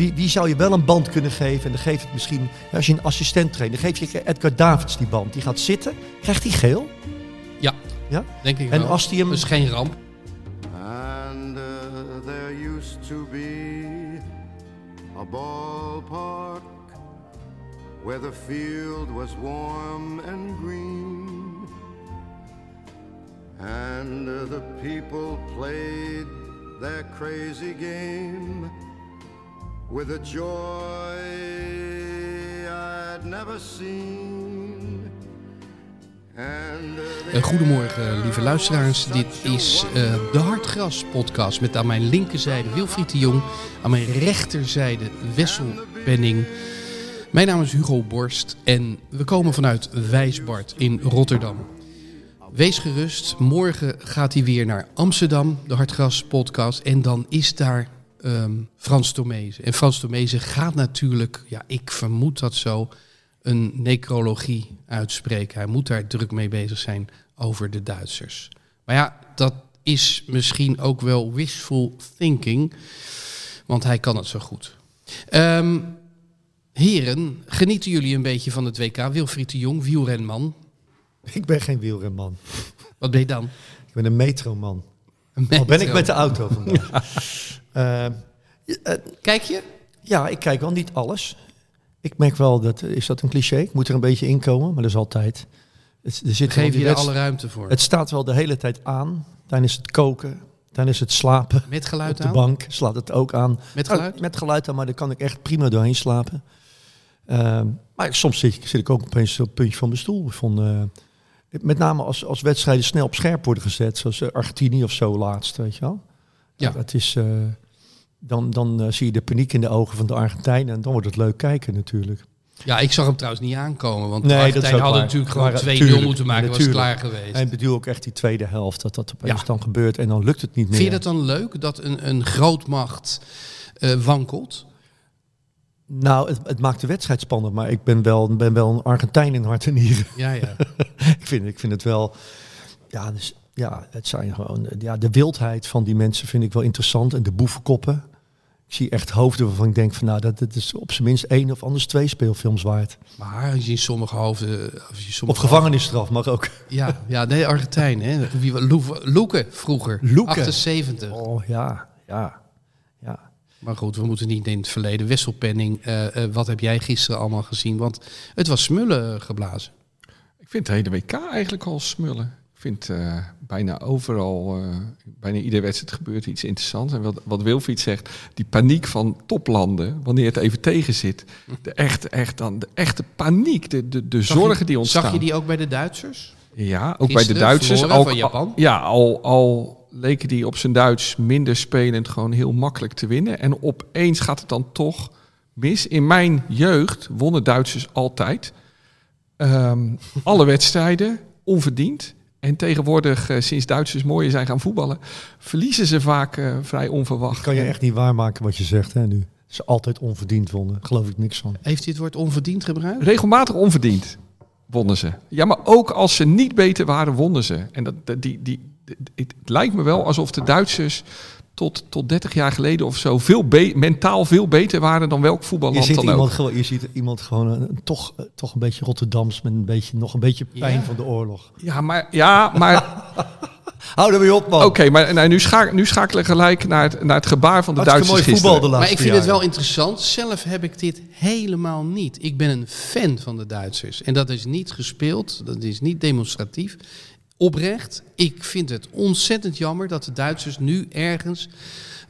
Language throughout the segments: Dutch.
Wie, wie zou je wel een band kunnen geven? En dan geef je het misschien, als je een assistent traint, dan geef je Edgar Davids die band. Die gaat zitten, krijgt hij geel? Ja, Ja? denk ik En wel. als die hem- is geen ramp. And uh, there used to be a ballpark where the field was warm and green. And uh, the people played their crazy game with a joy I'd never seen. Goedemorgen, lieve luisteraars. Dit is eh, de Hartgras podcast met aan mijn linkerzijde Wilfried de Jong, aan mijn rechterzijde Wessel Penning. Mijn naam is Hugo Borst en we komen vanuit Wijsbart in Rotterdam. Wees gerust, morgen gaat hij weer naar Amsterdam, de Hartgras podcast. En dan is daar ehm, Frans Tomezen. En Frans Tomezen gaat natuurlijk, ja, ik vermoed dat zo, een necrologie uitspreken. Hij moet daar druk mee bezig zijn over de Duitsers. Maar ja, dat is misschien ook wel wishful thinking, want hij kan het zo goed. Ehm, heren, genieten jullie een beetje van het WK? Wilfried de Jong, wielrenman. Ik ben geen wielrenman. Wat ben je dan? Ik ben een metroman. Al ben ik metro. met de auto vandaag. Eh, eh, Kijk je? ja, ik kijk wel niet alles. Ik merk wel dat, is dat een cliché? Ik moet er een beetje inkomen, maar dat is altijd. Het, er zit Geef je er alle ruimte voor? Het staat wel de hele tijd aan. Tijdens het koken, tijdens het slapen. Met geluid Op de aan? bank slaat het ook aan. Met Oh, geluid? met geluid aan, maar daar kan ik echt prima doorheen slapen. Ehm, maar soms zit, ik- zit ik ook opeens op het puntje van mijn stoel. Vond, eh, met name als, als wedstrijden snel op scherp worden gezet, zoals Argentinië of zo laatst, weet je wel. Ja. Dat is, eh, dan dan eh, zie je de paniek in de ogen van de Argentijnen en dan wordt het leuk kijken natuurlijk. Ja, ik zag hem trouwens niet aankomen. Want Nee, de dat Argentijnen hadden natuurlijk gewoon Maar, 2-0 tuurlijk, moeten maken. was het natuurlijk. klaar geweest. En ik bedoel ook echt die tweede helft, dat dat opeens Ja. dan gebeurt en dan lukt het niet meer. Vind je dat dan leuk dat een, een grootmacht eh, wankelt? Nou, het, het maakt de wedstrijd spannend, maar ik ben wel, ben wel een Argentijn in hart en nieren. Ja, ja. ik, vind, ik vind het wel. Ja, dus, ja, het zijn gewoon. Ja, de wildheid van die mensen vind ik wel interessant. En de boevenkoppen. Ik zie echt hoofden waarvan ik denk van nou, dat, dat is op zijn minst één of anders twee speelfilms waard. Maar je in sommige hoofden... Als je Of sommige gevangenisstraf mag ook. Ja, ja, nee, Argentijn, hè. Wie, wa- Loe- Loeke vroeger. Loeke. 78. Oh ja, ja, ja. Maar goed, we moeten niet in het verleden. Wisselpenning, eh, eh, wat heb jij gisteren allemaal gezien? Want het was smullen geblazen. Ik vind de hele WK eigenlijk al smullen. Ik vind eh, bijna overal, eh, bijna iedere wedstrijd gebeurt iets interessants. En wat, wat Wilfried zegt, die paniek van toplanden, wanneer het even tegen zit. De echte, echt dan, de echte paniek, de, de, de Zag je- zorgen die ontstaan. Zag je die ook bij de Duitsers? Ja, ook bij de Duitsers. Ook, van Japan? Ja, al, al leken die op zijn Duits minder spelend gewoon heel makkelijk te winnen. En opeens gaat het dan toch mis. In mijn jeugd wonnen Duitsers altijd. Ehm, alle wedstrijden, onverdiend. En tegenwoordig, eh, sinds Duitsers mooier zijn gaan voetballen, verliezen ze vaak eh, vrij onverwacht. Kan je echt niet waarmaken wat je zegt hè, nu. Ze altijd onverdiend wonnen. Geloof ik niks van. Heeft hij het woord onverdiend gebruikt? Regelmatig onverdiend wonnen ze. Ja, maar ook als ze niet beter waren, wonnen ze. En dat, dat- die, die, het lijkt me wel alsof de Duitsers tot, tot 30 jaar geleden of zo veel be- mentaal veel beter waren dan welk Je voetballand ziet, dan iemand, ook. gewoon, je ziet iemand gewoon een, toch, eh, toch een beetje Rotterdams met een beetje, nog een beetje pijn Ja. van de oorlog. Ja, maar, ja, maar Hou er weer op, man. oké, maar nou, nu, scha nu schakelen gelijk naar het, naar het gebaar van de gisteren. de Maar ik vind het wel interessant. Zelf heb ik dit helemaal niet. Ik ben een fan van de Duitsers. En dat is niet gespeeld. Dat is niet demonstratief. Oprecht. Ik vind het ontzettend jammer dat de Duitsers nu ergens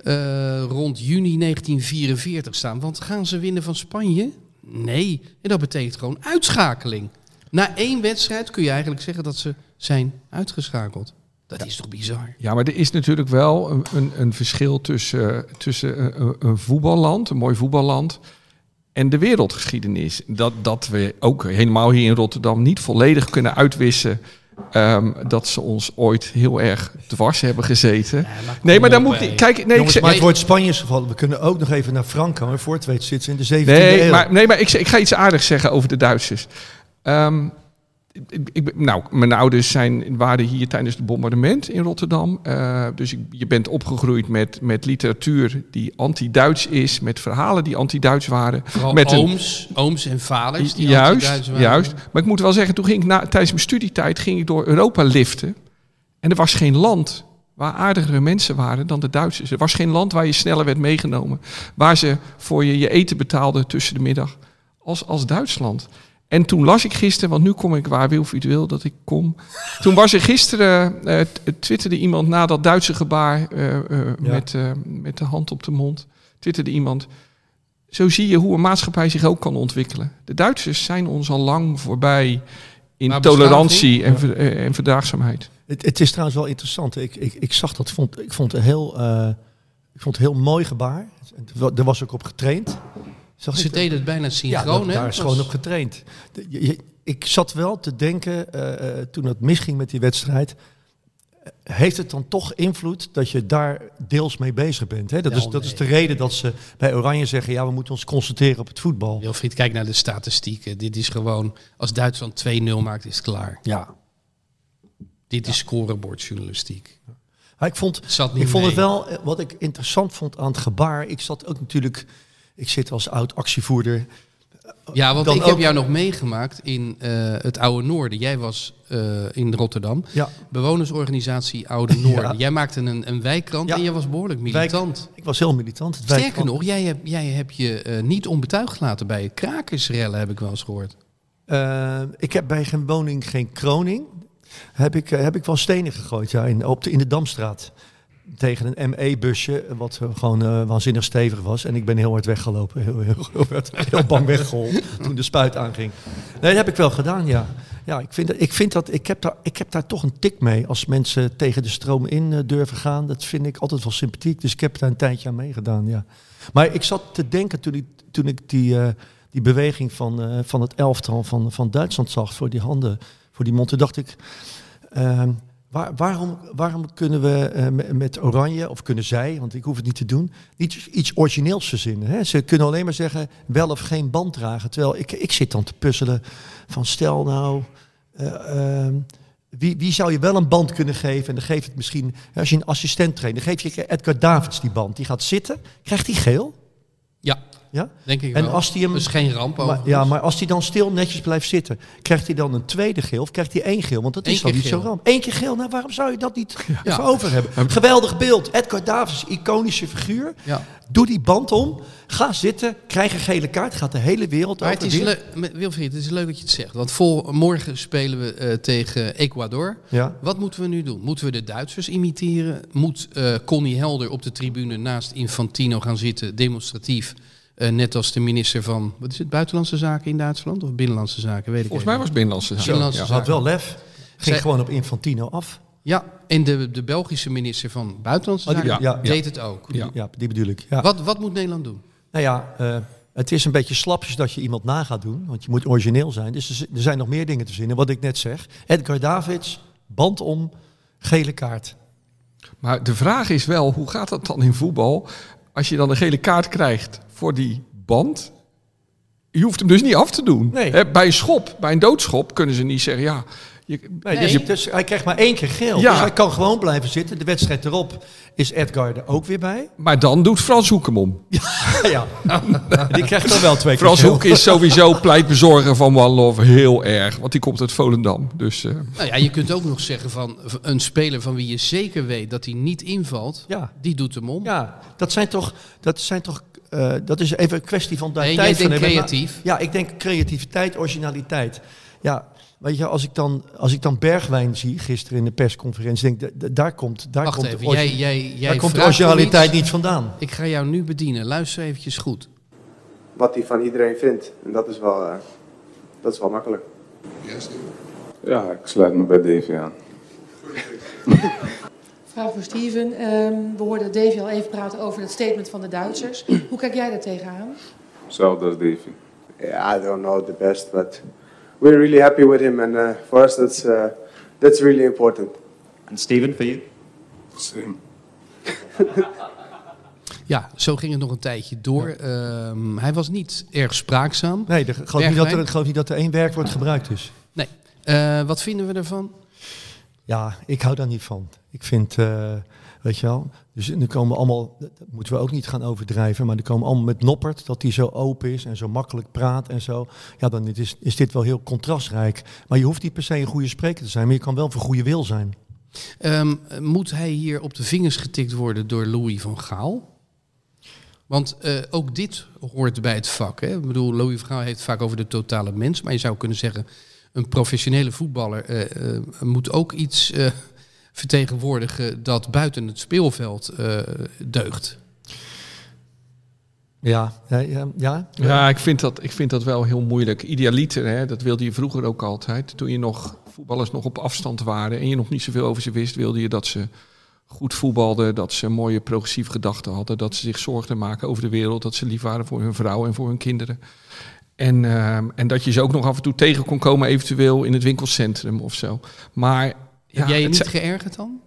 eh, rond juni 1944 staan. Want gaan ze winnen van Spanje? Nee. En dat betekent gewoon uitschakeling. Na één wedstrijd kun je eigenlijk zeggen dat ze zijn uitgeschakeld. Dat is toch bizar? Ja, maar er is natuurlijk wel een, een, een verschil tussen, tussen een, een voetballand, een mooi voetballand, en de wereldgeschiedenis. Dat, dat we ook helemaal hier in Rotterdam niet volledig kunnen uitwissen. Ehm, dat ze ons ooit heel erg dwars hebben gezeten. nee, maar dan moet ik. Kijk, nee, ik zeg, maar het wordt Spanje gevallen. We kunnen ook nog even naar Frankrijk. Voor het weet zitten ze in de 17e Nee, eeuw. maar, nee, maar ik, ik ga iets aardigs zeggen over de Duitsers. Ehm, ik, nou, mijn ouders zijn, waren hier tijdens het bombardement in Rotterdam. Eh, dus ik, je bent opgegroeid met, met literatuur die anti-Duits is, met verhalen die anti-Duits waren. Vooral met een- ooms, ooms en vaders die juist, anti-Duits waren. juist. Maar ik moet wel zeggen, toen ging ik na, tijdens mijn studietijd ging ik door Europa liften. En er was geen land waar aardigere mensen waren dan de Duitsers. Er was geen land waar je sneller werd meegenomen. Waar ze voor je je eten betaalden tussen de middag. Als, als Duitsland. En toen las ik gisteren, want nu kom ik waar Wilfried wil dat ik kom. Toen was er gisteren, eh, t- twitterde iemand na dat Duitse gebaar eh, eh, Ja. met, eh, met de hand op de mond. Twitterde iemand, zo zie je hoe een maatschappij zich ook kan ontwikkelen. De Duitsers zijn ons al lang voorbij in Maar tolerantie en, eh, en verdraagzaamheid. Het, het is trouwens wel interessant. Ik, ik, ik zag dat, vond, ik vond het een heel, eh, ik vond het een heel mooi gebaar. Er was ook op getraind. Zag Ze deden het bijna ja, synchroon. hè? daar is gewoon op getraind. De- je- je- ik zat wel te denken, eh, eh, toen het misging met die wedstrijd... eh, Heeft het dan toch invloed dat je daar deels mee bezig bent? Hè? Dat, is, Wel, dat is de reden dat ze bij Oranje zeggen... ja, we moeten ons concentreren op het voetbal. Wilfried, kijk naar de statistieken. Dit is gewoon, als Duitsland 2-0 maakt, is het klaar. Ja. Dit is scorebordjournalistiek. Maar ik vond, ik vond het wel, wat ik interessant vond aan het gebaar... Ik zat ook natuurlijk, ik zit als oud actievoerder... Ja, want ik heb jou nog meegemaakt in eh, het Oude Noorden. Jij was eh, in Rotterdam. Ja, Bewonersorganisatie Oude Noorden. Ja. Jij maakte een, een wijkkrant Ja. en jij was behoorlijk Wijk- militant. ik was heel militant. Het Sterker wijkkrant- nog, jij hebt, jij hebt je eh, niet onbetuigd gelaten bij krakersrellen, heb ik wel eens gehoord. Eh, ik heb bij geen woning geen kroning. Heb ik, heb ik wel stenen gegooid ja, in, op de, in de Damstraat. Tegen een ME-busje, wat gewoon eh, waanzinnig stevig was. En ik ben heel hard weggelopen. Heel, heel, heel, hard- heel bang weggeholpen toen de spuit aanging. Nee, dat heb ik wel gedaan, ja. Ja, ik vind, dat, ik, vind dat, ik, heb daar, ik heb daar toch een tik mee als mensen tegen de stroom in eh, durven gaan. Dat vind ik altijd wel sympathiek. Dus ik heb daar een tijdje aan meegedaan, ja. Maar ik zat te denken toen ik, toen ik die, eh, die beweging van, van het elftal van, van Duitsland zag voor die handen, voor die mond. Toen dacht ik, ehm, waar, waarom, waarom kunnen we eh, me- met Oranje, of kunnen zij, want ik hoef het niet te doen, niet iets origineels verzinnen. Hè? Ze kunnen alleen maar zeggen wel of geen band dragen. Terwijl ik, ik zit dan te puzzelen van stel nou, eh, ehm, wie, wie zou je wel een band kunnen geven? En dan geef het misschien, als je een assistent traint, dan geef je Edgar Davids die band. Die gaat zitten, krijgt hij geel? Ja, denk ik En wel. als die hem- is geen ramp Maar, ja, maar als hij dan stil netjes blijft zitten, krijgt hij dan een tweede geel of krijgt hij één geel? Want dat Eén is dan niet geel. zo ramp. Eén keer geel, nou waarom zou je dat niet Ja. even over hebben? Geweldig beeld. Edgar Davids, iconische figuur. Ja. Doe die band om, ga zitten, krijg een gele kaart, gaat de hele wereld Maar over. het is leuk, Wilfried, het is leuk dat je het zegt. Want vol, morgen spelen we eh, tegen Ecuador. Ja. Wat moeten we nu doen? Moeten we de Duitsers imiteren? Moet eh, Connie Helder op de tribune naast Infantino gaan zitten, demonstratief? Eh, net als de minister van, wat is het, Buitenlandse Zaken in Duitsland? Of Binnenlandse Zaken, weet ik Volgens mij was Binnenlandse Zaken. Binnenlandse ja. Ze had wel lef. Ging Zij- gewoon op Infantino af. Ja, en de, de Belgische minister van Buitenlandse Oh, die- Zaken ja, ja. deed het ook. Ja. Ja, die bedoel ik. Ja. Wat, wat moet Nederland doen? Nou ja, eh, het is een beetje slapjes dat je iemand na gaat doen. Want je moet origineel zijn. Dus er er zijn nog meer dingen te zinnen. Wat ik net zeg. Edgar Davids, band om, gele kaart. Maar de vraag is wel, hoe gaat dat dan in voetbal? Als je dan een gele kaart krijgt voor die band. Je hoeft hem dus niet af te doen. Nee. Bij een schop, bij een doodschop, kunnen ze niet zeggen... ja, je, Nee, Nee. Dus, dus hij krijgt maar één keer geel. Ja. Dus hij kan gewoon blijven zitten. De wedstrijd erop is Edgar er ook weer bij. maar dan doet Frans Hoek hem om. ja, die krijgt dan wel twee keer Frans. Hoek is sowieso pleitbezorger van One Love heel erg. Want die komt uit Volendam. Dus eh, Nou ja, je kunt ook nog zeggen van een speler van wie je zeker weet dat hij niet invalt, Ja. die doet hem om. Ja, dat zijn toch... Dat, zijn toch eh, dat is even een kwestie van daar Nee, tijd jij van denkt hebben. creatief. Ja, ik denk creativiteit, originaliteit. Ja, weet je, als ik dan, als ik dan Bergwijn zie, gisteren in de persconferentie, denk ik, da- daar komt, daar Wacht komt, even, jij, jij, jij daar komt de originaliteit iets. niet vandaan. Ik ga jou nu bedienen. Luister eventjes goed. wat hij van iedereen vindt. En dat is wel, eh, dat is wel makkelijk. Ja, ik sluit me bij Davy aan. Vraag voor Steven. Ehm, we hoorden Davy al even praten over het statement van de Duitsers. Hoe kijk jij daar tegenaan? Hetzelfde als Davy. Yeah, I don't know the best, but we're really happy with him, and uh, for us, that's uh, that's really important. And Steven, for you? Same. Ja, zo ging het nog een tijdje door. Ehm, hij was niet erg spraakzaam. Nee, ik geloof niet, dat er, geloof niet dat er één werkwoord gebruikt is. Nee. Eh, wat vinden we ervan? Ja, ik hou daar niet van. Ik vind, eh, weet je wel, dus er komen allemaal, dat moeten we ook niet gaan overdrijven, maar er komen allemaal met Noppert, dat hij zo open is en zo makkelijk praat en zo. Ja, dan is, is dit wel heel contrastrijk. Maar je hoeft niet per se een goede spreker te zijn, maar je kan wel voor goede wil zijn. Ehm, moet hij hier op de vingers getikt worden door Louis van Gaal? Want eh, ook dit hoort bij het vak. Hè? Ik bedoel, Louis van Gaal heeft vaak over de totale mens. Maar je zou kunnen zeggen, een professionele voetballer eh, eh, moet ook iets vertegenwoordigen dat buiten het speelveld eh, deugt. Ja, ja, ja. ja. Ja, ik vind, dat, ik vind dat wel heel moeilijk. Idealiter, hè, dat wilde je vroeger ook altijd. Toen je nog voetballers nog op afstand waren en je nog niet zoveel over ze wist, wilde je dat ze goed voetbalden, dat ze mooie progressieve gedachten hadden, dat ze zich zorgden maken over de wereld, dat ze lief waren voor hun vrouw en voor hun kinderen. En, ehm, en dat je ze ook nog af en toe tegen kon komen, eventueel in het winkelcentrum of zo. Maar ja, jij je niet geërgerd dan?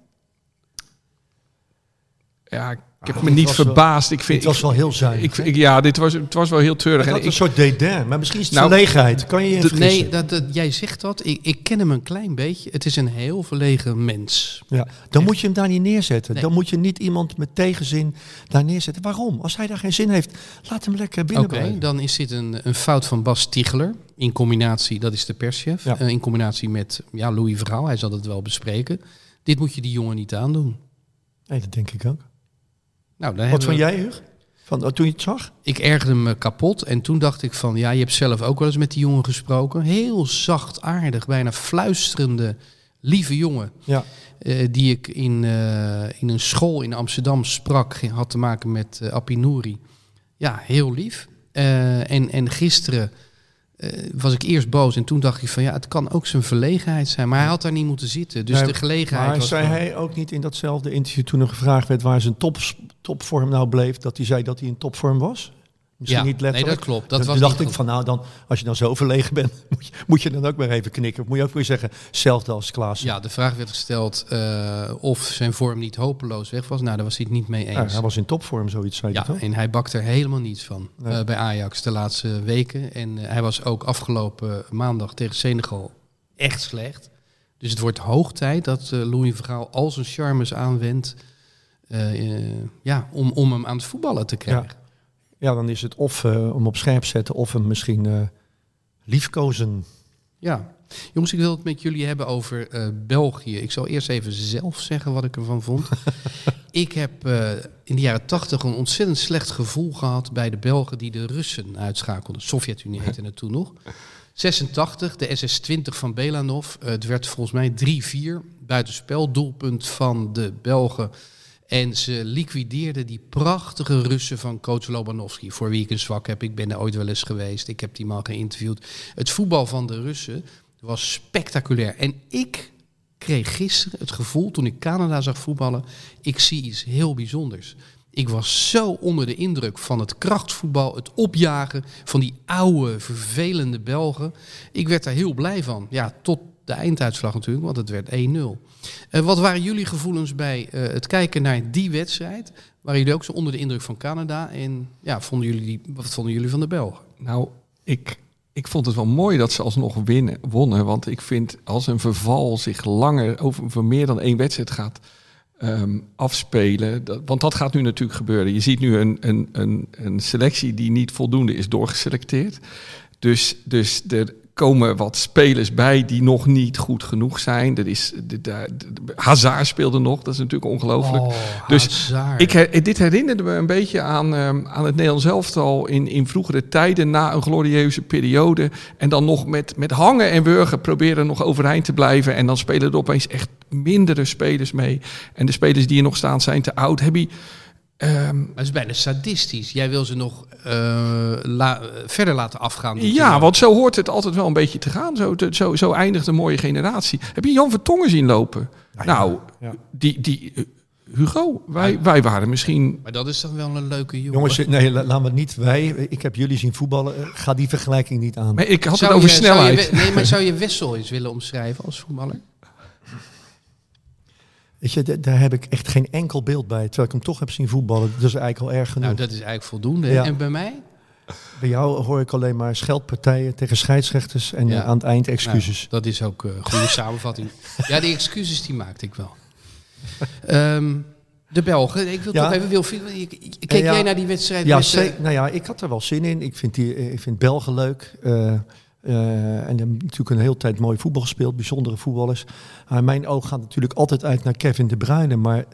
Ja, ik heb Ah, me dit niet was wel- verbaasd. Ik vind, Dit was wel heel zuinig. ik, ja, dit was, het was wel heel treurig. Het En had een soort dédain, maar misschien is het Nou, verlegenheid. Kan je je nee, dat, dat, jij zegt dat. Ik, ik ken hem een klein beetje. Het is een heel verlegen mens. Ja, dan moet je hem daar niet neerzetten. Nee. Dan moet je niet iemand met tegenzin daar neerzetten. Waarom? Als hij daar geen zin heeft, laat hem lekker binnen Oké, dan is dit een, een fout van Bas Ticheler. In combinatie, dat is de perschef. Ja. eh, in combinatie met ja, Louis Verhaal. Hij zal het wel bespreken. Dit moet je die jongen niet aandoen. Nee, dat denk ik ook. Nou, dan Wat vond we- jij, Hug? Van, oh, toen je het zag? Ik ergerde me kapot. En toen dacht ik van, ja, je hebt zelf ook wel eens met die jongen gesproken. Heel zacht, aardig, bijna fluisterende, lieve jongen. Ja. eh, die ik in, eh, in een school in Amsterdam sprak. Had te maken met eh Appie Nouri. Ja, heel lief. Eh, en, en gisteren eh, was ik eerst boos. En toen dacht ik van, ja, het kan ook zijn verlegenheid zijn. Maar hij had daar niet moeten zitten. Dus Nee, de gelegenheid Maar was... zei hij ook niet in datzelfde interview toen er gevraagd werd waar zijn top, topvorm nou bleef, dat hij zei dat hij in topvorm was? Misschien Ja, niet letterlijk. nee, dat klopt. Dat was dacht ik goed. van nou, dan, als je dan zo verlegen bent, moet je, moet je dan ook maar even knikken. Moet je ook weer zeggen, hetzelfde als Klaas. Ja, de vraag werd gesteld eh, of zijn vorm niet hopeloos weg was. Nou, daar was hij het niet mee eens. Ja, hij was in topvorm, zoiets zei Ja, hij toch? en hij bakt er helemaal niets van Nee. eh, bij Ajax de laatste weken. En eh, hij was ook afgelopen maandag tegen Senegal echt slecht. Dus het wordt hoog tijd dat Louis Vergaal al zijn charmes aanwendt ja, om, om hem aan het voetballen te krijgen. Ja, dan is het of eh, hem op scherp zetten of hem misschien eh, liefkozen. Ja. Jongens, ik wil het met jullie hebben over eh, België. Ik zal eerst even zelf zeggen wat ik ervan vond. ik heb eh, in de jaren tachtig een ontzettend slecht gevoel gehad bij de Belgen die de Russen uitschakelden. Sovjet-Unie heette het toen nog. 86, de SS-20 van Belanov. Eh, het werd volgens mij 3-4. Buitenspel, doelpunt van de Belgen. En ze liquideerden die prachtige Russen van coach Lobanovsky. Voor wie ik een zwak heb. Ik ben er ooit wel eens geweest. Ik heb die man geïnterviewd. Het voetbal van de Russen was spectaculair. En ik kreeg gisteren het gevoel, toen ik Canada zag voetballen, ik zie iets heel bijzonders. Ik was zo onder de indruk van het krachtvoetbal, het opjagen van die oude, vervelende Belgen. Ik werd daar heel blij van. Ja, tot de einduitslag natuurlijk, want het werd 1-0. Eh, wat waren jullie gevoelens bij eh, het kijken naar die wedstrijd? Waren jullie ook zo onder de indruk van Canada? En ja, vonden jullie die, wat vonden jullie van de Belgen? Nou, ik, ik vond het wel mooi dat ze alsnog winnen, wonnen. Want ik vind als een verval zich langer over, meer dan één wedstrijd gaat ehm, afspelen. Want dat gaat nu natuurlijk gebeuren. Je ziet nu een, een, een, een selectie die niet voldoende is doorgeselecteerd. Dus, dus er komen wat spelers bij die nog niet goed genoeg zijn. Er is, de, de, de- Hazard speelde nog, dat is natuurlijk ongelooflijk. Oh, Dus Hazard. Ik, dit herinnerde me een beetje aan, ehm, aan het Nederlands elftal in, in vroegere tijden, na een glorieuze periode. En dan nog met, met hangen en wurgen proberen nog overeind te blijven. En dan spelen er opeens echt mindere spelers mee. En de spelers die er nog staan zijn te oud. Heb je, ehm, Maar het is bijna sadistisch. Jij wil ze nog eh, la- verder laten afgaan. dan ja, want zo hoort het altijd wel een beetje te gaan. Zo, te- zo, zo eindigt een mooie generatie. Heb je Jan Vertongen zien lopen? nou, ja. die, die, eh, Hugo, wij, wij waren misschien... Maar dat is toch wel een leuke jongen. Jongens, nee, la- laten we het niet wij. Ik heb jullie zien voetballen. Eh, Ga die vergelijking niet aan. Maar ik had Zou het over je- zou je snelheid. nee, maar zou je Wessel eens willen omschrijven als voetballer? Weet je, daar heb ik echt geen enkel beeld bij. Terwijl ik hem toch heb zien voetballen. Dat is eigenlijk al erg genoeg. Nou, dat is eigenlijk voldoende. Ja. En bij mij? Bij jou hoor ik alleen maar scheldpartijen tegen scheidsrechters. En Ja. eh, aan het eind excuses. Nou, dat is ook een goede samenvatting. Ja, die excuses die maakte ik wel. Ehm, de Belgen, ik wil Ja. toch even... Wil, keek Ja. jij naar die wedstrijd? Ja, met, eh, nou ja, ik had er wel zin in. Ik vind, die, eh, ik vind Belgen leuk. Eh, eh, en hebben natuurlijk een hele tijd mooi voetbal gespeeld. Bijzondere voetballers. Maar mijn oog gaat natuurlijk altijd uit naar Kevin De Bruyne. Maar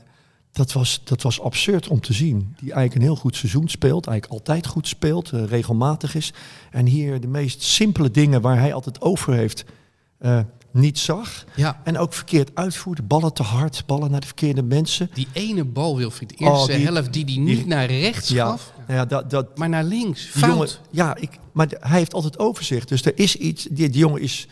dat was, dat was absurd om te zien. Die eigenlijk een heel goed seizoen speelt. Eigenlijk altijd goed speelt. eh, regelmatig is. En hier de meest simpele dingen waar hij altijd over heeft... eh, niet zag. ja, En ook verkeerd uitvoerde. Ballen te hard. Ballen naar de verkeerde mensen. die ene bal, Wilfried, de eerste Oh, die- helft die hij niet die- naar rechts Ja, gaf, nou ja dat, dat, maar naar links. Die Fout. jongen, ja, ik, maar de- hij heeft altijd overzicht. Dus er is iets. Die, die jongen is,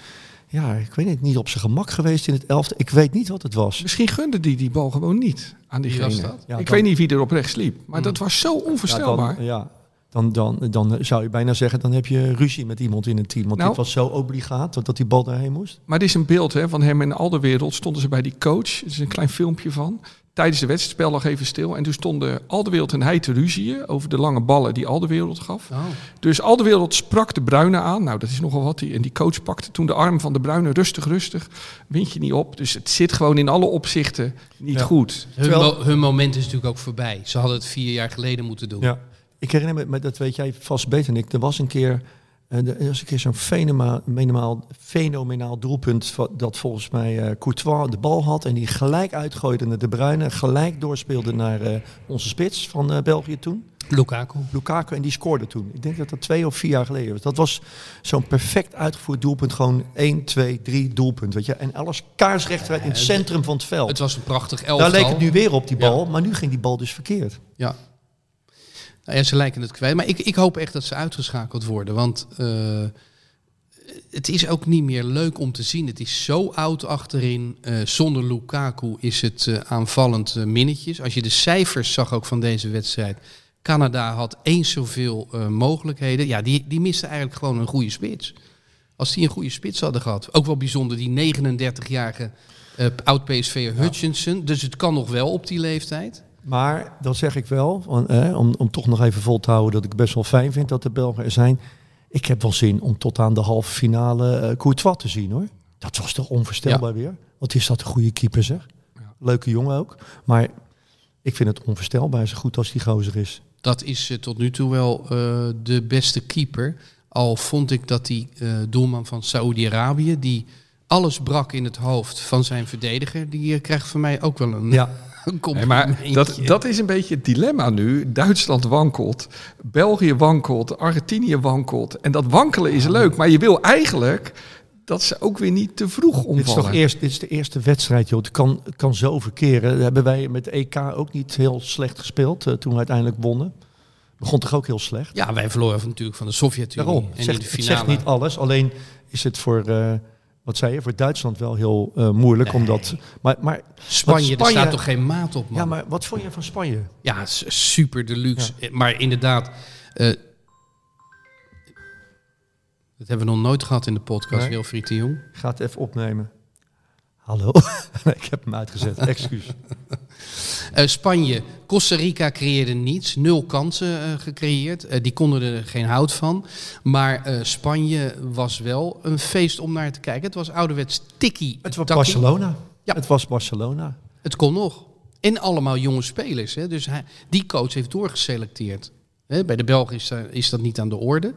ja, ik weet niet, niet op zijn gemak geweest in het elfde. Ik weet niet wat het was. Misschien gunde die die bal gewoon niet aan diegene. dat? Ja, ik dan- weet niet wie er op rechts liep. Maar dat was zo Ja, onvoorstelbaar. dan, ja, dan, dan, dan zou je bijna zeggen, dan heb je ruzie met iemand in het team. Want Nou- dit was zo obligaat dat, dat die bal daarheen moest. Maar dit is een beeld hè, van hem en Alderwereld. Stonden ze bij die coach. Er is een klein filmpje van. Tijdens de wedstrijd spel lag even stil. En toen stonden Alderwereld en hij te ruzieën over de lange ballen die Alderwereld gaf. Oh. Dus Alderwereld sprak de Bruine aan. Nou, dat is nogal wat. Die- En die coach pakte toen de arm van de Bruine rustig, rustig. Wind je niet op. Dus het zit gewoon in alle opzichten niet Ja. goed. Hun, Terwijl- mo- hun moment is natuurlijk ook voorbij. Ze hadden het vier jaar geleden moeten doen. Ja. Ik herinner me, dat weet jij vast beter dan ik. Er was een keer, eh, er was een keer zo'n fenomenaal, fenomenaal, doelpunt dat volgens mij eh, Courtois de bal had en die gelijk uitgooide naar De Bruyne, gelijk doorspeelde naar eh, onze spits van België toen. Lukaku. Lukaku en die scoorde toen. Ik denk dat dat twee of vier jaar geleden was. Dat was zo'n perfect uitgevoerd doelpunt. Gewoon 1, 2, 3 doelpunt. Weet je? En alles kaarsrecht in het centrum van het veld. Het was een prachtig elftal. Daar leek het nu weer op, die Ja. bal. Maar nu ging die bal dus verkeerd. Ja. Nou ja, ze lijken het kwijt. Maar ik, ik hoop echt dat ze uitgeschakeld worden. Want eh, het is ook niet meer leuk om te zien. Het is zo oud achterin. Eh, zonder Lukaku is het eh, aanvallend minnetjes. Als je de cijfers zag ook van deze wedstrijd. Canada had eens zoveel mogelijkheden. Ja, die, die miste eigenlijk gewoon een goede spits. Als die een goede spits hadden gehad. Ook wel bijzonder, die 39-jarige eh oud-PSV'er Hutchinson. Dus het kan nog wel op die leeftijd. Maar dat zeg ik wel, want, eh, om, om toch nog even vol te houden dat ik best wel fijn vind dat de Belgen er zijn. Ik heb wel zin om tot aan de halve finale eh Courtois te zien hoor. Dat was toch onvoorstelbaar weer. Wat is dat een goede keeper zeg. Leuke jongen ook. Maar ik vind het onvoorstelbaar zo goed als die gozer is. Dat is eh, tot nu toe wel eh, de beste keeper. Al vond ik dat die doelman van Saoedi-Arabië, die alles brak in het hoofd van zijn verdediger, die krijgt van mij ook wel een, Ja. Maar dat, dat is een beetje het dilemma nu. Duitsland wankelt, België wankelt, Argentinië wankelt. En dat wankelen is leuk, maar je wil eigenlijk dat ze ook weer niet te vroeg Dit is, omvallen. toch eerst, dit is de eerste wedstrijd, joh. Het kan, het kan zo verkeren. Dat hebben wij met de EK ook niet heel slecht gespeeld eh, toen we uiteindelijk wonnen. Begon toch ook heel slecht? Ja, wij verloren van- natuurlijk van de Sovjet-Unie. Daarom. En Het zegt, de het finale. zegt niet alles. Alleen is het voor, eh, wat zei je, voor Duitsland wel heel eh, moeilijk. Nee. Omdat, maar, maar, Spanje, er staat toch geen maat op, man? ja, maar wat vond je van Spanje? Ja, super deluxe. Eh, Maar inderdaad, eh, dat hebben we nog nooit gehad in de podcast, Nee. Wilfried de Jong. Ik ga het even opnemen. Hallo? Ik heb hem uitgezet. Excuus. Eh, Spanje, Costa Rica creëerde niets, nul kansen eh, gecreëerd. Eh, die konden er geen hout van. Maar Spanje was wel een feest om naar te kijken. Het was ouderwets tikkie. Het was takkie. Barcelona. Ja. Het was Barcelona. Het kon nog. En allemaal jonge spelers. Hè? Dus hij, die coach heeft doorgeselecteerd. Bij de Belgen is, daar- is dat niet aan de orde.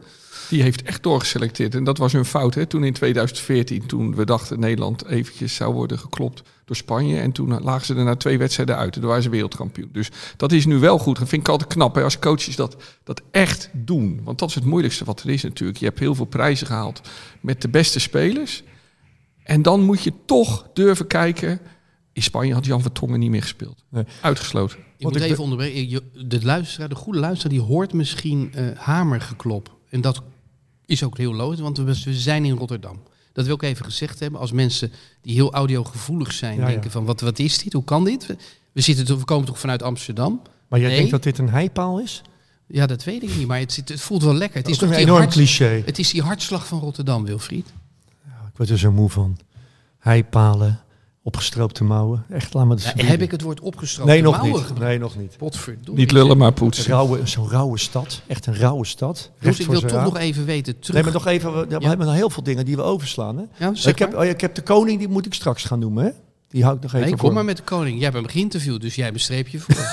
Die heeft echt doorgeselecteerd. En dat was hun fout. Hè? Toen in 2014, toen we dachten Nederland eventjes zou worden geklopt door Spanje. En toen lagen ze er na twee wedstrijden uit. En toen waren ze wereldkampioen. Dus dat is nu wel goed. Dat vind ik altijd knap hè? als coaches dat, dat echt doen. Want dat is het moeilijkste wat er is natuurlijk. Je hebt heel veel prijzen gehaald met de beste spelers. En dan moet je toch durven kijken. In Spanje had Jan Vertongen niet meer gespeeld. Nee. Uitgesloten. Ik moet ik even onderbreken. Je- De luisteraar, de goede luisteraar, die hoort misschien eh hamergeklop. En dat is ook heel logisch, want we, we zijn in Rotterdam. Dat wil ik even gezegd hebben. Als mensen die heel audiogevoelig zijn, Ja, ja. denken van wat, wat is dit? Hoe kan dit? We, zitten toch, we komen toch vanuit Amsterdam? Maar jij Nee. denkt dat dit een heipaal is? Ja, dat weet ik niet, maar het, zit, het voelt wel lekker. Het Dat is, een enorm hart- cliché. Het is die hartslag van Rotterdam, Wilfried. Ik word er zo moe van. Heipalen, opgestroopte mouwen. Echt, laat me dat Ja, verbieden. heb ik het woord opgestroken Nee, nog mouwen niet. gebruikt? Nee, nog niet. Potverdorie. Niet lullen, maar poetsen. Rauwe, zo'n rauwe stad. Echt een rauwe stad. Dus ik wil toch raam. nog even weten, terug... Nee, maar nog even. We, hebben nog heel veel dingen die we overslaan. Hè? Ja, zeg ik, heb, oh ja, ik heb de koning, die moet ik straks gaan noemen. Hè? Die hou ik nog even Nee, voor. kom maar met de koning. Jij hebt hem geïnterviewd, dus jij hebt een streepje voor.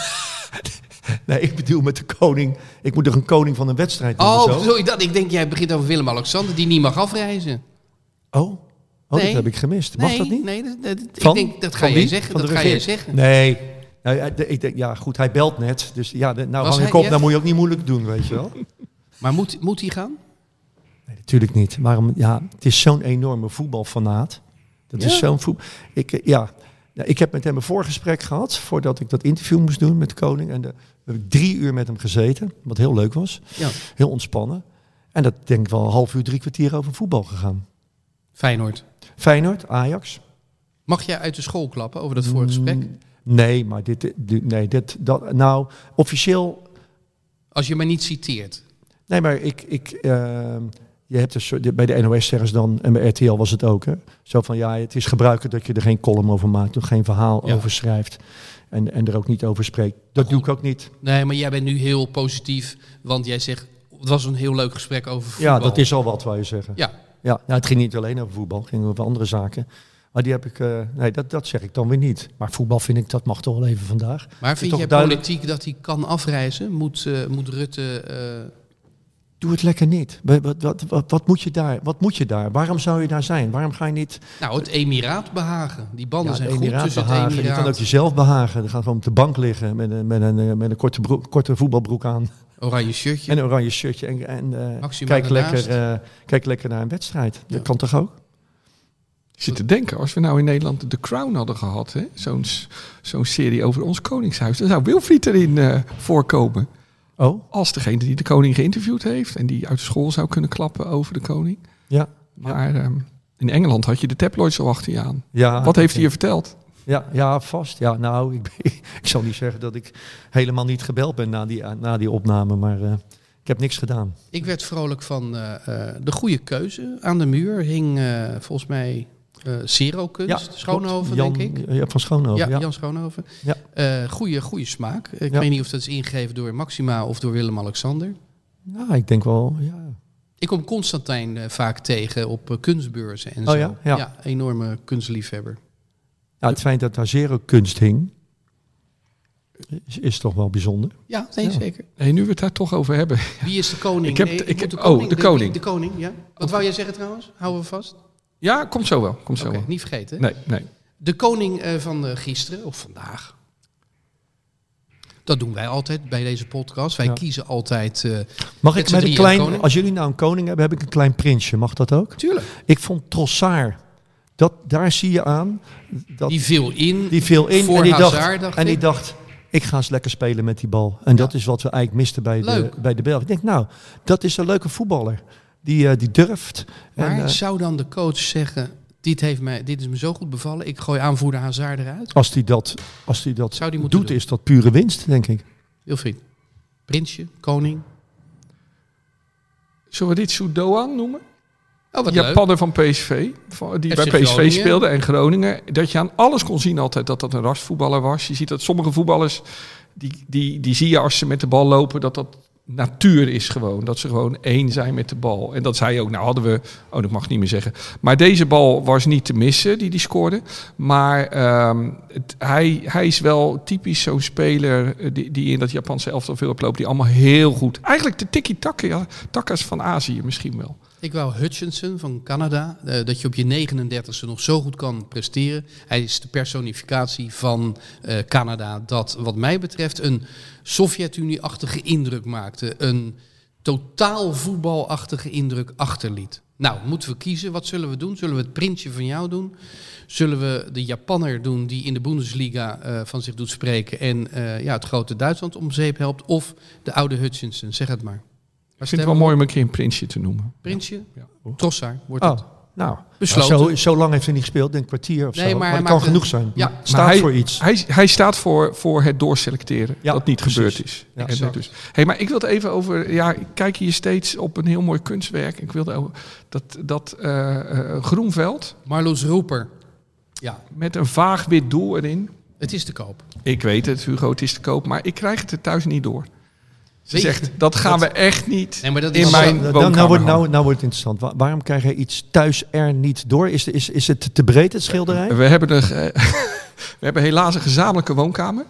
Nee, ik bedoel met de koning. Ik moet nog een koning van een wedstrijd noemen. oh, zo. sorry, dat. Ik denk, jij begint over Willem-Alexander, die niet mag afreizen. Oh, oh Nee. dat heb ik gemist. Mag nee, dat niet? Nee, dat, dat- Van? ik denk, dat ga jij wie? zeggen. Van Dat ga jij regering? zeggen. Nee. Nou, ik denk, ja, goed, hij belt net. Dus ja, nou Was hang ik op, dan moet je ook niet moeilijk doen, weet je wel. Maar moet, moet hij gaan? Nee, natuurlijk niet. Waarom? Ja, het is zo'n enorme voetbalfanaat. Dat Ja? is zo'n voetbal. Ik, eh, ja, Nou, ik heb met hem een voorgesprek gehad voordat ik dat interview moest doen met de koning. En de, we hebben drie uur met hem gezeten, wat heel leuk was. Ja. Heel ontspannen. En dat denk ik wel een half uur, drie kwartier over voetbal gegaan. Feyenoord. Feyenoord, Ajax. Mag jij uit de school klappen over dat voorgesprek? Mm, Nee, maar dit, dit- nee, dit, dat, nou, officieel Als je maar niet citeert. Nee, maar ik, ik, ehm, je hebt een soort, bij de NOS zeggen ze dan, en bij RTL was het ook, hè? zo van ja, het is gebruikelijk dat je er geen column over maakt, of geen verhaal Ja. over schrijft en, en er ook niet over spreekt. Dat doe ik ook niet. Nee, maar jij bent nu heel positief, want jij zegt, het was een heel leuk gesprek over voetbal. Ja, dat is al wat, wou je zeggen. Ja, Ja, ja, het ging niet alleen over voetbal, het ging over andere zaken. Maar die heb ik, eh, nee, dat, dat zeg ik dan weer niet. Maar voetbal vind ik, dat mag toch wel even vandaag. maar vind toch jij duidelijk- politiek dat hij kan afreizen? Moet, eh, moet Rutte... eh, Doe het lekker niet. Wat, wat, wat, wat, moet je daar? Wat moet je daar? Waarom zou je daar zijn? Waarom ga je niet nou, het Emiraat behagen. Die banden Ja, zijn goed tussen behagen. het Je Emiraat. kan ook jezelf behagen. Dan gaat gewoon op de bank liggen met een, met een, met een korte, broek, korte voetbalbroek aan. Oranje shirtje. En een oranje shirtje. En, en eh, kijk, lekker, eh, kijk lekker naar een wedstrijd. Dat Ja. kan toch ook? Ik zit te denken, als we nou in Nederland The Crown hadden gehad, hè, zo'n zo'n serie over ons koningshuis, dan zou Wilfried erin eh, voorkomen. Oh, Als degene die de koning geïnterviewd heeft en die uit school zou kunnen klappen over de koning. ja. Maar ehm, in Engeland had je de tabloids al achter je aan. ja Wat heeft hij je verteld? Ja, ja, vast. Ja, nou, ik, ben- ik zal niet zeggen dat ik helemaal niet gebeld ben na die, na die opname. Maar eh, ik heb niks gedaan. Ik werd vrolijk van eh, eh, de goede keuze. Aan de muur hing volgens mij Zero Kunst. Schoonhoven, Jan, denk ik. Ja, van Schoonhoven, Ja, ja. Jan Schoonhoven. Ja. Eh, goede, goede smaak. Ik weet niet of dat is ingegeven door Maxima of door Willem-Alexander. Ja, ik denk wel, ja. Ik kom Constantijn vaak tegen op kunstbeurzen en Oh zo. ja? Ja. enorme kunstliefhebber. Ja. Het feit dat daar zero kunst hing, is, is toch wel bijzonder. Ja, nee, Ja. zeker. Hey, nu we het daar toch over hebben. Wie is de koning? Ik heb- Nee, ik oh, de koning. De, koning, ja. Wat wou jij zeggen trouwens? Houden we vast? Ja, komt zo wel. Komt zo Oké, wel. niet vergeten. Nee, nee. De koning eh, van eh, gisteren, of vandaag. Dat doen wij altijd bij deze podcast. Wij Ja. kiezen altijd... eh, Mag ik met een klein, koning? als jullie nou een koning hebben, heb ik een klein prinsje. Mag dat ook? tuurlijk, Ik vond Trossard, dat, daar zie je aan, dat, die viel in. die viel in voor en die, dacht, Hazard, dacht en die ik. dacht, ik ga eens lekker spelen met die bal. En dat is wat we eigenlijk misten bij de, Leuk. bij de Belgen. Ik denk, nou, dat is een leuke voetballer. Die, eh, die durft. Maar En, eh, zou dan de coach zeggen... Dit, heeft mij, dit is me zo goed bevallen. Ik gooi aanvoerder Hazard eruit. als die dat, als die dat Zou die doet, doen. is dat pure winst, denk ik. Wilfried. Prinsje, koning. Zullen we dit Soudoan noemen? Oh. Japaner van PSV, die FC bij PSV Groningen. speelde en Groningen. Dat je aan alles kon zien altijd dat dat een rasvoetballer was. Je ziet dat sommige voetballers, die, die, die zie je als ze met de bal lopen, dat dat natuur is gewoon. Dat ze gewoon één zijn met de bal. En dat zei je ook, nou hadden we, oh dat mag ik niet meer zeggen. Maar deze bal was niet te missen die die scoorde. Maar ehm, het, hij, hij is wel typisch zo'n speler eh, die, die in dat Japanse elftal veel lopen. Die allemaal heel goed, eigenlijk de tiki-takas van Azië misschien wel. Ik wou Hutchinson van Canada. eh, dat je op je 39e nog zo goed kan presteren. Hij is de personificatie van eh, Canada. Dat wat mij betreft een Sovjet-Unie-achtige indruk maakte. Een totaal voetbalachtige indruk achterliet. Nou, moeten we kiezen. Wat zullen we doen? Zullen we het printje van jou doen? Zullen we de Japanner doen die in de Bundesliga eh, van zich doet spreken en ja, het grote Duitsland om zeep helpt? Of de oude Hutchinson? Zeg het maar. Ik vind het wel mooi om een keer een prinsje te noemen. Prinsje? Ja. Trossard wordt Oh, het. Nou, Besloten. Zo, zo lang heeft hij niet gespeeld, denk een kwartier of Nee, zo. maar Maar, dat kan genoeg zijn. Ja. Staat hij, voor iets. Hij, hij staat voor, voor het doorselecteren. Ja, dat niet precies. gebeurd is. Ja, exact. dus, hey, maar ik wil het even over. Ja, ik kijk hier steeds op een heel mooi kunstwerk. Ik wilde over dat, dat eh, eh, groenveld Marloes Roeper. Ja, met een vaag wit doel erin. het is te koop. Ik weet het, Hugo, het is te koop, maar ik krijg het er thuis niet door. Ze zegt, dat gaan we echt niet Nee, maar dat in is- mijn nou, nou, woonkamer nou, wordt, nou, nou wordt het interessant. Wa- waarom krijg je iets thuis er niet door? Is, de- is, is het te breed, het schilderij? We hebben, ge- we hebben helaas een gezamenlijke woonkamer.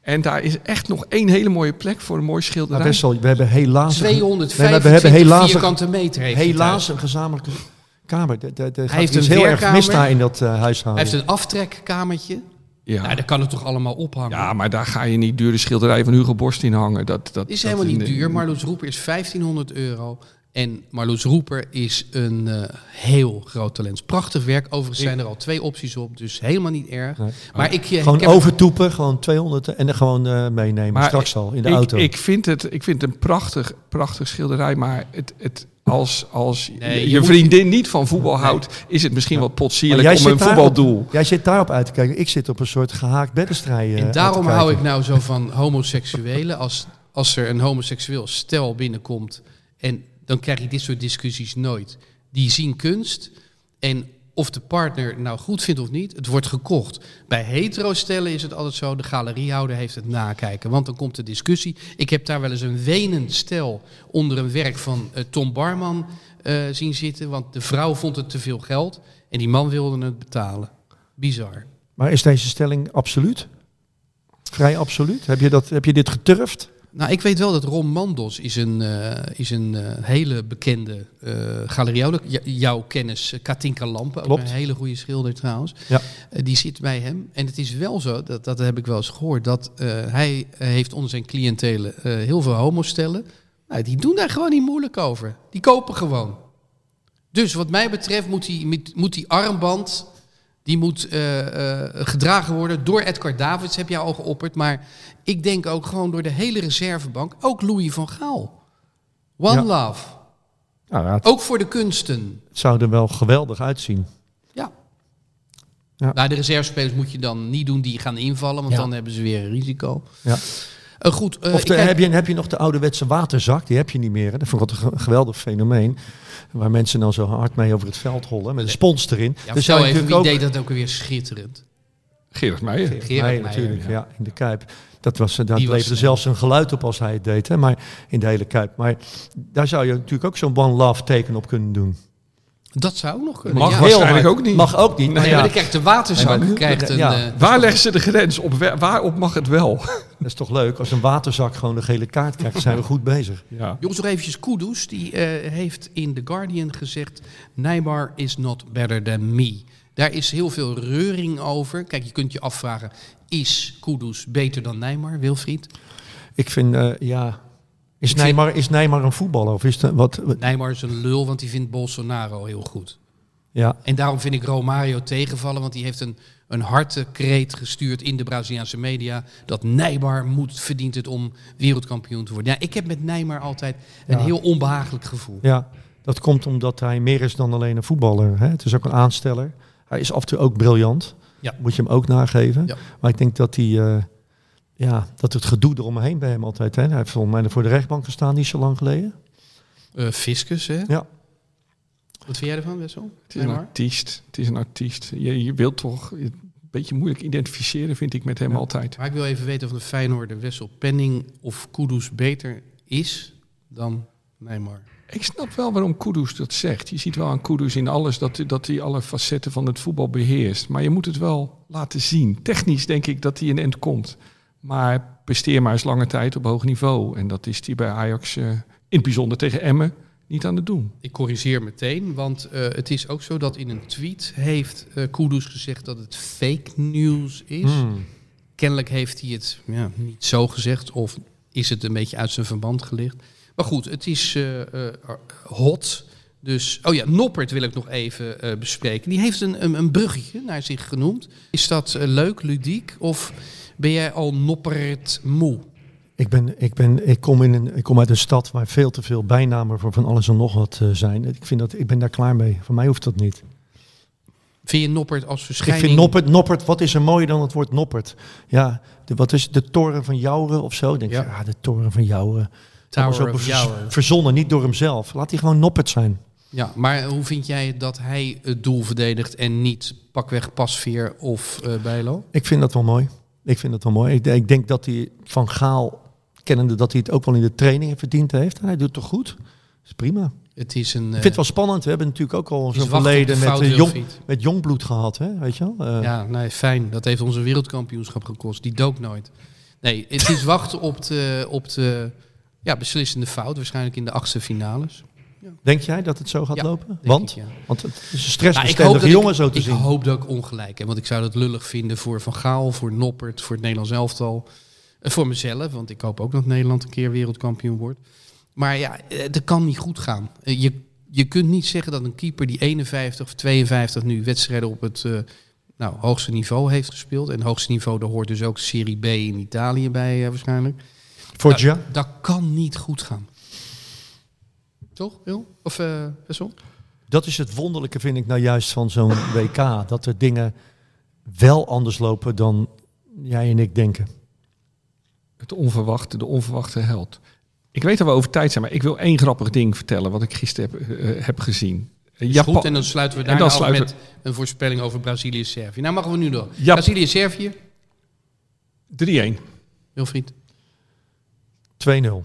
En daar is echt nog één hele mooie plek voor een mooi Maar schilderij. Wessel, we hebben helaas... een- 225 Nee, maar we hebben helaas, vierkante meter heeft hij helaas een gezamenlijke kamer. De, de, de, Hij heeft een heel erg mis daar in dat eh, Hij huishouden. heeft een aftrekkamertje. Ja. Nou, daar kan het toch allemaal ophangen. ja, maar daar ga je niet dure schilderij van Hugo Borst in hangen. Dat, dat is dat helemaal niet duur. Marloes Roeper is 1500 euro. En Marloes Roeper is een eh, heel groot talent. Prachtig werk. Overigens zijn er al twee opties op. Dus helemaal niet erg. Nee. Maar ik, eh, Gewoon ik heb overtoepen, gewoon 200 en dan gewoon eh, meenemen. Maar straks al in de ik, auto. Ik vind het, ik vind het een prachtig, prachtig schilderij. Maar het, het, als, als Nee, je, je je moet- vriendin niet van voetbal houdt, is het misschien wat potsierlijk jij om een voetbaldoel. Jij zit daarop uit te kijken. Ik zit op een soort gehaakt beddenstrijd. eh, En uit te daarom hou ik nou zo van homoseksuelen. Als, als er een homoseksueel stel binnenkomt en dan krijg je dit soort discussies nooit. Die zien kunst en of de partner nou goed vindt of niet, het wordt gekocht. Bij hetero-stellen is het altijd zo, de galeriehouder heeft het nakijken. Want dan komt de discussie. Ik heb daar wel eens een wenend stel onder een werk van eh, Tom Barman eh, zien zitten. Want de vrouw vond het te veel geld en die man wilde het betalen. Bizar. Maar is deze stelling absoluut? Vrij absoluut? Heb je, dat, heb je dit geturfd? Nou, ik weet wel dat Ron Mandels is een, eh, is een eh, hele bekende. J- jouw kennis, Katinka Lampen, ook een hele goede schilder trouwens. Ja. Die zit bij hem. En het is wel zo, dat, dat heb ik wel eens gehoord, dat hij heeft onder zijn cliëntelen heel veel homostellen. Nou, die doen daar gewoon niet moeilijk over. Die kopen gewoon. Dus wat mij betreft moet die, moet die armband die moet eh, eh, gedragen worden door Edgar Davids, heb jij al geopperd. Maar ik denk ook gewoon door de hele reservebank. Ook Louis van Gaal. One Ja. love. Nou, ja, het Ook voor de kunsten. zou er wel geweldig uitzien. Ja. Ja. Nou, de reservespelers moet je dan niet doen die gaan invallen, want dan hebben ze weer een risico. Ja. Eh, goed, eh, Of ik de, kijk- heb, je, heb je nog de ouderwetse waterzak? Die heb je niet meer. Hè? Dat vond ik een ge- geweldig fenomeen. Waar mensen dan zo hard mee over het veld hollen. Met een spons erin. ja, Dus zou je even, wie natuurlijk deed dat ook weer schitterend? Gerard Meijer. Gerard Meijer, natuurlijk. ja. Ja. in de Kuip. Dat was, daar Die was leverde snel. zelfs een geluid op als hij het deed. Hè? Maar in de hele Kuip. Maar daar zou je natuurlijk ook zo'n One Love teken op kunnen doen. Dat zou ook nog kunnen. Mag ja. waarschijnlijk ook niet. Mag ook niet. Nee, maar ja, dan krijgt de waterzak Nee, krijgt een... ja. eh, Waar leggen ze de grens? Op wa- waarop mag het wel? dat is toch leuk. Als een waterzak gewoon een gele kaart krijgt, dan zijn we goed bezig. Ja. Jongens, nog eventjes Kudus. Die eh, heeft in The Guardian gezegd... Neymar is not better than me. Daar is heel veel reuring over. Kijk, je kunt je afvragen... Is Kudus beter dan Neymar, Wilfried? Ik vind, eh, ja... Is Neymar, is Neymar een voetballer? Of is het, wat, wat- Neymar is een lul, want die vindt Bolsonaro heel goed. ja, En daarom vind ik Romario tegenvallen... want die heeft een, een harte kreet gestuurd in de Braziliaanse media... dat Neymar moet, verdient het om wereldkampioen te worden. Ja, ik heb met Neymar altijd een Ja. heel onbehagelijk gevoel. ja, dat komt omdat hij meer is dan alleen een voetballer. Hè? Het is ook een aansteller. Hij is af en toe ook briljant. Ja. Moet je hem ook nageven. Ja. Maar ik denk dat hij... eh, ja, dat het gedoe eromheen bij hem altijd... Hè? Hij heeft volgens mij voor de rechtbank gestaan niet zo lang geleden. Eh Fiscus, hè? Ja. Wat vind jij ervan, Wessel? Het is een artiest. Het is een artiest. Je, je wilt toch een beetje moeilijk identificeren, vind ik met hem altijd. Maar ik wil even weten of de Feyenoorder Wessel Penning of Kudus beter is dan Neymar. Ik snap wel waarom Kudus dat zegt. Je ziet wel aan Kudus in alles dat, dat hij alle facetten van het voetbal beheerst. Maar je moet het wel laten zien. Technisch denk ik dat hij een end komt. Maar presteer maar eens lange tijd op hoog niveau. En dat is hij bij Ajax, eh, in het bijzonder tegen Emmen, niet aan het doen. Ik corrigeer meteen, want eh, het is ook zo dat in een tweet heeft eh Kudus gezegd dat het fake news is. Hmm. Kennelijk heeft hij het ja, niet zo gezegd of is het een beetje uit zijn verband gelicht. Maar goed, het is hot. Dus, oh ja, Noppert wil ik nog even eh, bespreken. Die heeft een, een, een bruggetje naar zich genoemd. Is dat eh, leuk, ludiek? Of ben jij al Noppert moe? Ik, ben, ik, ben, ik, kom in een, ik kom uit een stad waar veel te veel bijnamen voor van alles en nog wat eh, zijn. Ik, vind dat, ik ben daar klaar mee. Voor mij hoeft dat niet. Vind je Noppert als Ik verschijning... vind Noppert, Noppert, wat is er mooier dan het woord Noppert? Ja, de, wat is de toren van Jouren of zo? Ik Denk Ja. ja. ja, de toren van Jouren. Tower. Verzonnen, niet door hemzelf. Laat hij gewoon Noppert zijn. Ja, maar hoe vind jij dat hij het doel verdedigt en niet pakweg Pasveer of eh Bijlo? Ik vind dat wel mooi. Ik vind dat wel mooi. Ik, ik denk dat hij van Gaal, kennende dat hij het ook wel in de trainingen verdiend heeft. En hij doet het toch goed? Dat is prima. Het is een... Ik eh, vind het wel spannend. We hebben natuurlijk ook al zo'n verleden de met, eh, jong, met jongbloed gehad. Hè? Weet je wel? Eh, Ja, nee, fijn. Dat heeft ons een wereldkampioenschap gekost. Die dook nooit. Nee, het is wachten op de, op de ja, beslissende fout. Waarschijnlijk in de achtste finales. Denk jij dat het zo gaat Ja, lopen? Want? ik, ja. Want het is een Nou, ik stressbestendige dat jongen ik, zo te ik zien. hoop dat ik ongelijk heb. Want ik zou dat lullig vinden voor Van Gaal, voor Noppert, voor het Nederlands elftal. En voor mezelf, want ik hoop ook dat Nederland een keer wereldkampioen wordt. Maar ja, eh, dat kan niet goed gaan. Eh, Je, je kunt niet zeggen dat een keeper die 51 of 52 nu wedstrijden op het eh, nou, hoogste niveau heeft gespeeld. En het hoogste niveau, daar hoort dus ook Serie B in Italië bij eh, waarschijnlijk. Voor Dat- Ja. Dat kan niet goed gaan. Toch, Wil? Of eh Wessel? Dat is het wonderlijke, vind ik nou juist van zo'n WK. Dat er dingen wel anders lopen dan jij en ik denken. Het onverwachte, de onverwachte held. Ik weet dat we over tijd zijn, maar ik wil één grappig ding vertellen wat ik gisteren heb, eh, heb gezien. Eh, Japan- goed, en dan sluiten we dan af sluiten met een voorspelling over Brazilië-Servië. Nou, mogen we nu door. Ja. Brazilië-Servië, 3-1. Wilfried. 2-0.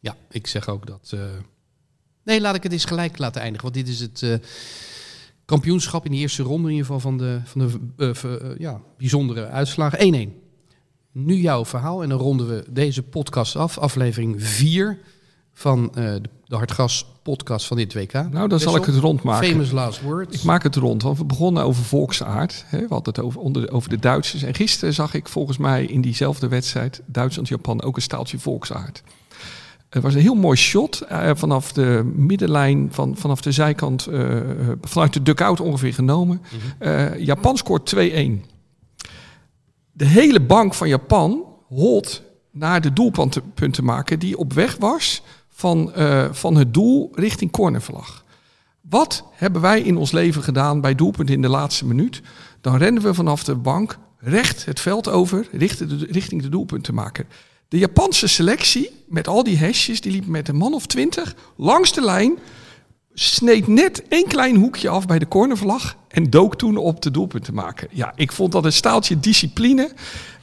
Ja, ik zeg ook dat... eh, Nee, laat ik het eens gelijk laten eindigen. Want dit is het eh, kampioenschap in de eerste ronde in ieder geval van de, van de eh, eh, ja, bijzondere uitslagen. 1-1. Nu jouw verhaal en dan ronden we deze podcast af. Aflevering 4 van de, de Hartgas podcast van dit WK. Nou, dan zal ik het rondmaken. Famous last words. Ik maak het rond, want we begonnen over volksaard. Hè? We hadden het over, onder, over de Duitsers. En gisteren zag ik volgens mij in diezelfde wedstrijd, Duitsland-Japan, ook een staaltje volksaard. Het was een heel mooi shot eh, vanaf de middenlijn, van, vanaf de zijkant, eh, vanuit de dugout ongeveer genomen. Eh, Japan scoort 2-1. De hele bank van Japan holt naar de doelpuntenmaker die op weg was van, van het doel richting cornervlag. Wat hebben wij in ons leven gedaan bij doelpunt in de laatste minuut? Dan rennen we vanaf de bank recht het veld over richting de, richting de doelpuntenmaker. De Japanse selectie, met al die hesjes, die liep met een man of twintig langs de lijn. Sneed net één klein hoekje af bij de cornervlag en dook toen op de doelpuntenmaker. Ja, ik vond dat een staaltje discipline.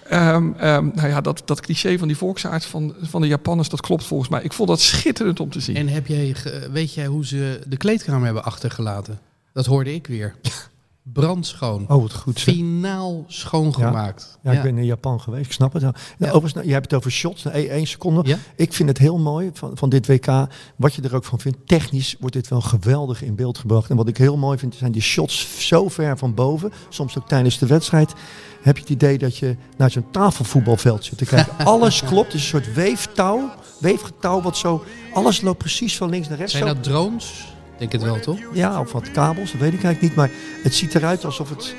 Ehm, ehm, nou ja, dat, dat cliché van die volksaard van, van de Japanners, dat klopt volgens mij. Ik vond dat schitterend om te zien. En heb jij, weet jij hoe ze de kleedkamer hebben achtergelaten? Dat hoorde ik weer. Brandschoon. Oh, wat goed. zeg. Finaal schoongemaakt. Ja, ik ben in Japan geweest, ik snap het. Nou, Ja. Overigens, nou, jij hebt het over shots, nou, één één seconde. Ja? Ik vind het heel mooi van, van dit WK, wat je er ook van vindt. Technisch wordt dit wel geweldig in beeld gebracht. En wat ik heel mooi vind, zijn die shots zo ver van boven. Soms ook tijdens de wedstrijd. Heb je het idee dat je naar zo'n tafelvoetbalveld zit te kijken. Alles klopt, het is een soort weeftouw. Weefgetouw wat zo, alles loopt precies van links naar rechts. Zijn dat drones? Denk het wel, toch? Ja, of wat kabels, dat weet ik eigenlijk niet. Maar het ziet eruit alsof het,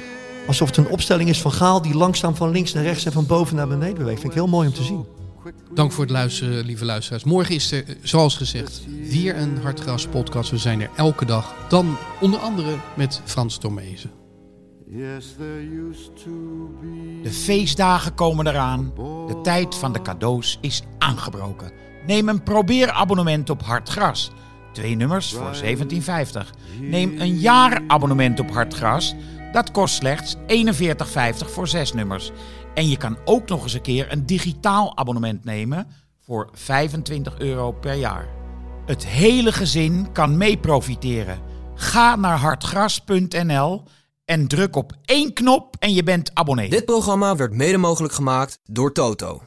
alsof het een opstelling is van Gaal... die langzaam van links naar rechts en van boven naar beneden beweegt. Vind ik heel mooi om te zien. Dank voor het luisteren, lieve luisteraars. Morgen is er, zoals gezegd, weer een Hartgras podcast. We zijn er elke dag. Dan onder andere met Frans Tomezen. De feestdagen komen eraan. De tijd van de cadeaus is aangebroken. Neem een probeerabonnement op Hartgras. Twee nummers voor 17,50. Neem een jaarabonnement op Hartgras. Dat kost slechts 41,50 voor zes nummers. En je kan ook nog eens een keer een digitaal abonnement nemen voor 25 euro per jaar. Het hele gezin kan mee profiteren. Ga naar hartgras.nl en druk op één knop en je bent abonnee. Dit programma werd mede mogelijk gemaakt door Toto.